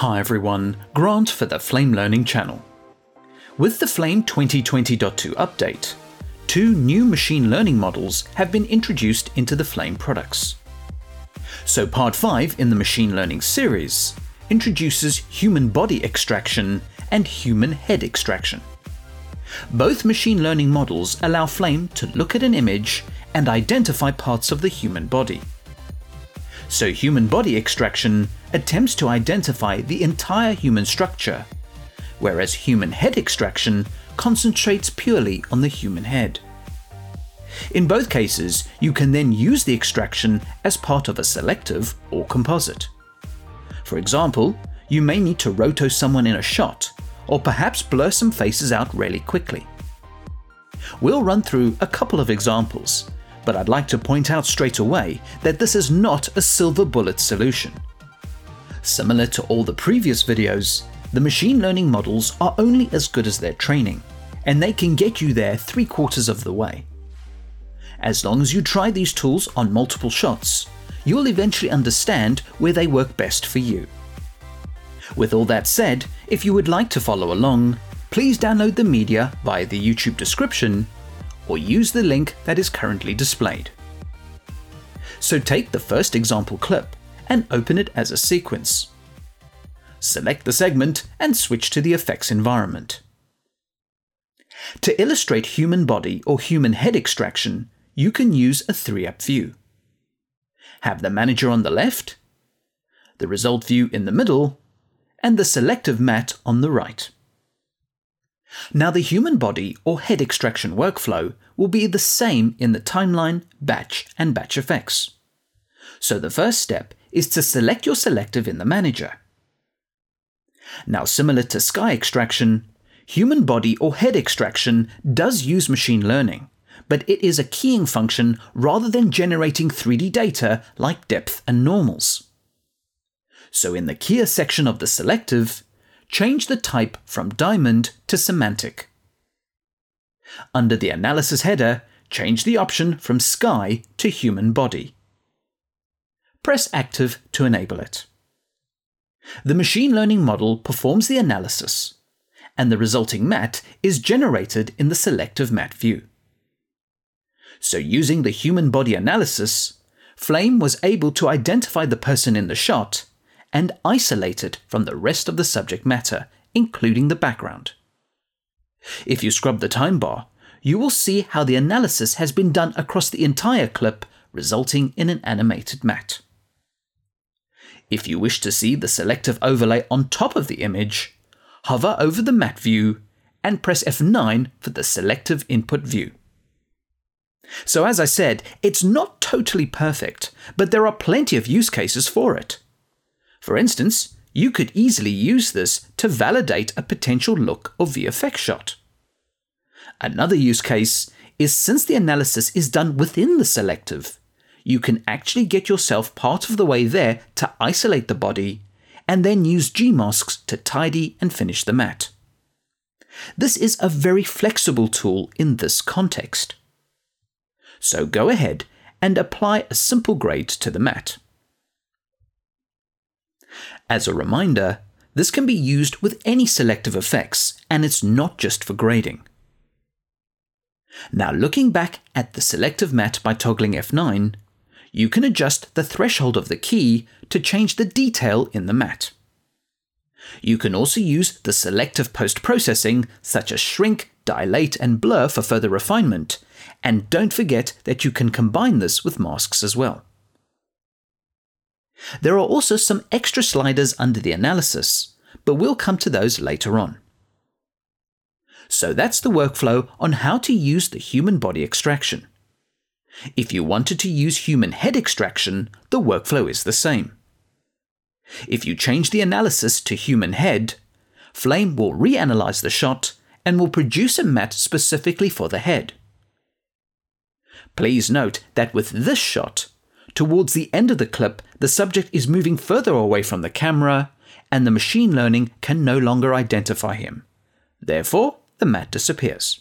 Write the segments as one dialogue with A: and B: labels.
A: Hi everyone, Grant for the Flame Learning channel. With the Flame 2020.2 update, two new machine learning models have been introduced into the Flame products. So part 5 in the machine learning series introduces human body extraction and human head extraction. Both machine learning models allow Flame to look at an image and identify parts of the human body. So human body extraction attempts to identify the entire human structure, whereas human head extraction concentrates purely on the human head. In both cases, you can then use the extraction as part of a selective or composite. For example, you may need to roto someone in a shot, or perhaps blur some faces out really quickly. We'll run through a couple of examples, but I'd like to point out straight away that this is not a silver bullet solution. Similar to all the previous videos, the machine learning models are only as good as their training, and they can get you there three quarters of the way. As long as you try these tools on multiple shots, you'll eventually understand where they work best for you. With all that said, if you would like to follow along, please download the media via the YouTube description or use the link that is currently displayed. So take the first example clip and open it as a sequence. Select the segment and switch to the effects environment. To illustrate human body or human head extraction, you can use a 3-up view. Have the manager on the left, the result view in the middle, and the selective mat on the right. Now the human body or head extraction workflow will be the same in the timeline, batch, and batch effects. So the first step is to select your selective in the manager. Now, similar to sky extraction, human body or head extraction does use machine learning, but it is a keying function rather than generating 3D data like depth and normals. So, in the keyer section of the selective, change the type from diamond to semantic. Under the analysis header, change the option from sky to human body press Active to enable it. The machine learning model performs the analysis, and the resulting mat is generated in the selective mat view. So, using the human body analysis, Flame was able to identify the person in the shot and isolate it from the rest of the subject matter, including the background. If you scrub the time bar, you will see how the analysis has been done across the entire clip, resulting in an animated mat. If you wish to see the selective overlay on top of the image, hover over the mat view and press F9 for the selective input view. So, as I said, it's not totally perfect, but there are plenty of use cases for it. For instance, you could easily use this to validate a potential look or VFX shot. Another use case is since the analysis is done within the selective, you can actually get yourself part of the way there to isolate the body and then use Gmasks to tidy and finish the mat. This is a very flexible tool in this context. So go ahead and apply a simple grade to the matte. As a reminder, this can be used with any selective effects and it's not just for grading. Now looking back at the selective mat by toggling F9, you can adjust the threshold of the key to change the detail in the mat. You can also use the selective post processing, such as shrink, dilate, and blur for further refinement, and don't forget that you can combine this with masks as well. There are also some extra sliders under the analysis, but we'll come to those later on. So that's the workflow on how to use the human body extraction. If you wanted to use human head extraction, the workflow is the same. If you change the analysis to human head, Flame will reanalyze the shot and will produce a mat specifically for the head. Please note that with this shot, towards the end of the clip, the subject is moving further away from the camera and the machine learning can no longer identify him. Therefore, the mat disappears.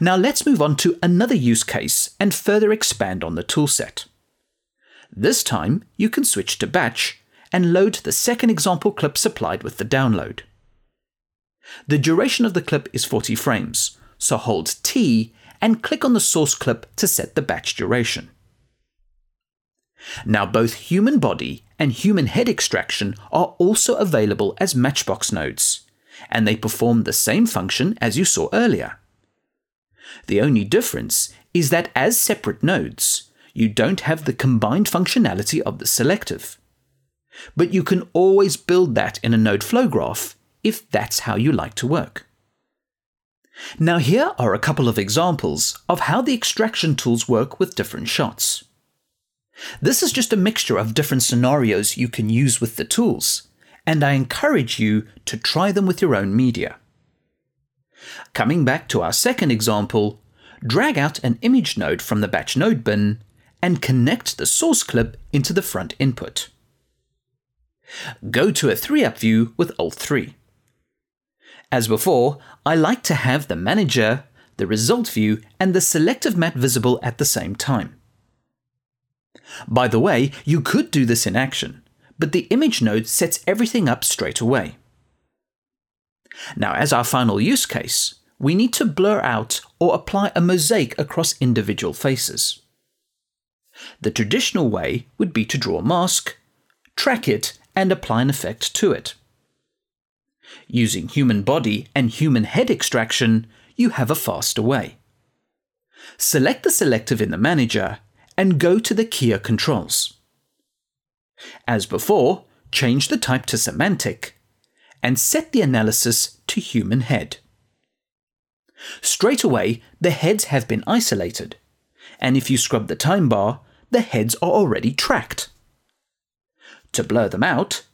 A: Now let's move on to another use case and further expand on the toolset. This time, you can switch to batch and load the second example clip supplied with the download. The duration of the clip is 40 frames, so hold T and click on the source clip to set the batch duration. Now, both human body and human head extraction are also available as Matchbox nodes, and they perform the same function as you saw earlier. The only difference is that as separate nodes, you don't have the combined functionality of the selective. But you can always build that in a node flow graph if that's how you like to work. Now, here are a couple of examples of how the extraction tools work with different shots. This is just a mixture of different scenarios you can use with the tools, and I encourage you to try them with your own media. Coming back to our second example, drag out an image node from the batch node bin and connect the source clip into the front input. Go to a 3-up view with Alt-3. As before, I like to have the manager, the result view, and the selective mat visible at the same time. By the way, you could do this in action, but the image node sets everything up straight away. Now, as our final use case, we need to blur out or apply a mosaic across individual faces. The traditional way would be to draw a mask, track it, and apply an effect to it. Using human body and human head extraction, you have a faster way. Select the selective in the manager and go to the keyer controls. As before, change the type to semantic and set the analysis to human head. Straight away, the heads have been isolated, and if you scrub the time bar, the heads are already tracked. To blur them out,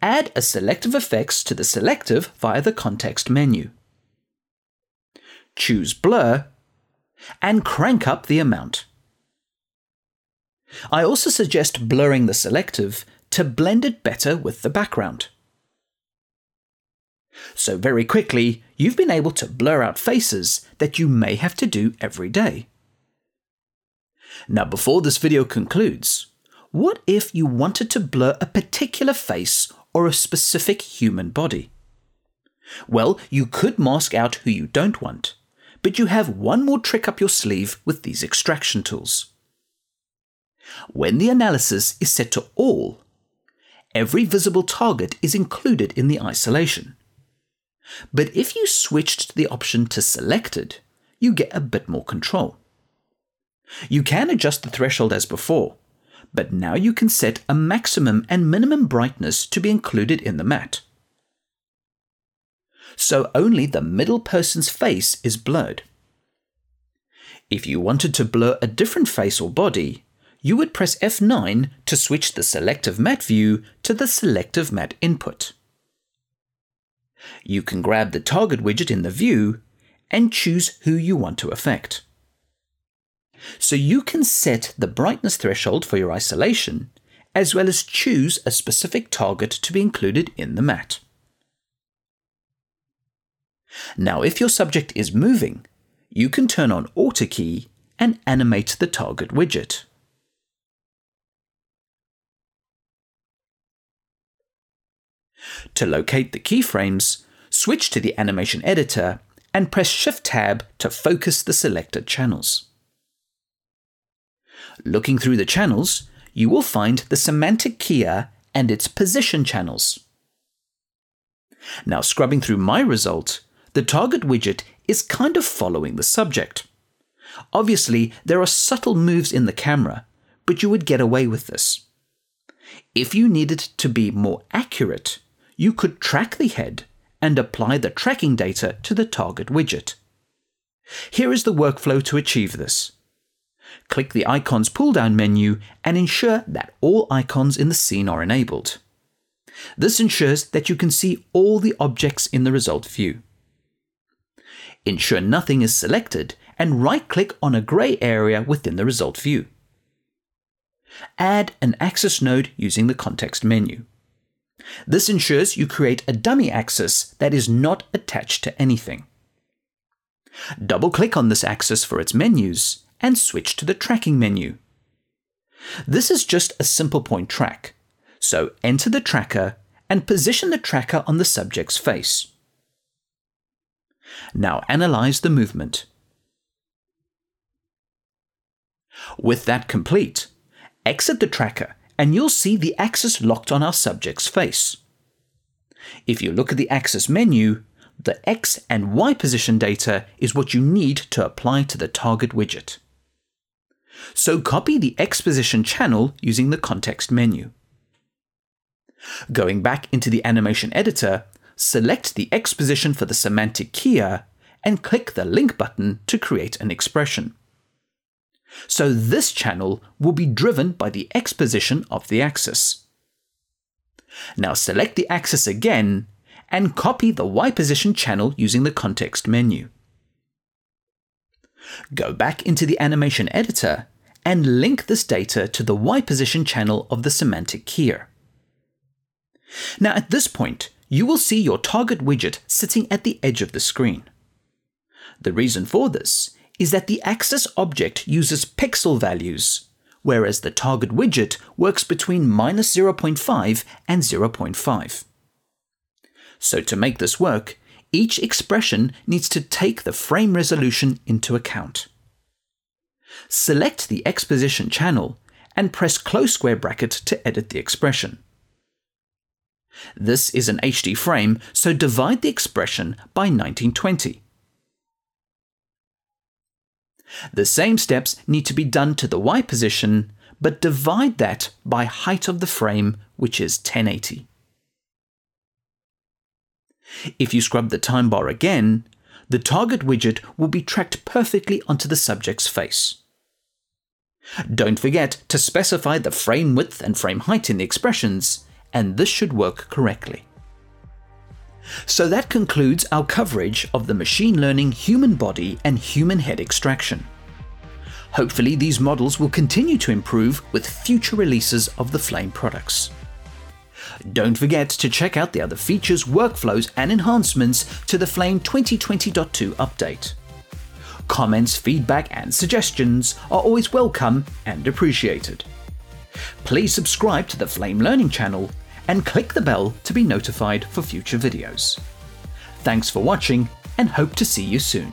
A: add a selective effects to the selective via the context menu. Choose blur and crank up the amount. I also suggest blurring the selective to blend it better with the background. So, very quickly, you've been able to blur out faces that you may have to do every day. Now, before this video concludes, what if you wanted to blur a particular face or a specific human body? Well, you could mask out who you don't want, but you have one more trick up your sleeve with these extraction tools. When the analysis is set to all, every visible target is included in the isolation. But if you switched the option to selected, you get a bit more control. You can adjust the threshold as before, but now you can set a maximum and minimum brightness to be included in the mat. So only the middle person's face is blurred. If you wanted to blur a different face or body, you would press F9 to switch the selective mat view to the selective mat input. You can grab the target widget in the view and choose who you want to affect. So you can set the brightness threshold for your isolation, as well as choose a specific target to be included in the mat. Now, if your subject is moving, you can turn on Auto Key and animate the target widget. To locate the keyframes, switch to the animation editor and press Shift Tab to focus the selected channels. Looking through the channels, you will find the semantic keyer and its position channels. Now, scrubbing through my result, the target widget is kind of following the subject. Obviously, there are subtle moves in the camera, but you would get away with this. If you needed to be more accurate, you could track the head and apply the tracking data to the target widget. Here is the workflow to achieve this. Click the Icons pull down menu and ensure that all icons in the scene are enabled. This ensures that you can see all the objects in the result view. Ensure nothing is selected and right click on a grey area within the result view. Add an axis node using the context menu. This ensures you create a dummy axis that is not attached to anything. Double click on this axis for its menus and switch to the tracking menu. This is just a simple point track, So enter the tracker and position the tracker on the subject's face. Now analyze the movement. With that complete, exit the tracker and you'll see the axis locked on our subject's face. If you look at the axis menu, the X and Y position data is what you need to apply to the target widget. So copy the X position channel using the context menu. Going back into the animation editor, select the X position for the semantic keyer and click the link button to create an expression. So this channel will be driven by the X position of the axis. Now select the axis again and copy the Y position channel using the context menu. Go back into the animation editor and link this data to the Y position channel of the semantic keyer. Now at this point, you will see your target widget sitting at the edge of the screen. The reason for this is that the axis object uses pixel values, whereas the target widget works between minus 0.5 and 0.5. So to make this work, each expression needs to take the frame resolution into account. Select the X position channel and press close square bracket to edit the expression. This is an HD frame, so divide the expression by 1920. The same steps need to be done to the Y position, but divide that by height of the frame, which is 1080. If you scrub the time bar again, the target widget will be tracked perfectly onto the subject's face. Don't forget to specify the frame width and frame height in the expressions, and this should work correctly. So that concludes our coverage of the machine learning human body and human head extraction. Hopefully these models will continue to improve with future releases of the Flame products. Don't forget to check out the other features, workflows, and enhancements to the Flame 2020.2 update. Comments, feedback, and suggestions are always welcome and appreciated. Please subscribe to the Flame Learning channel and click the bell to be notified for future videos. Thanks for watching and hope to see you soon.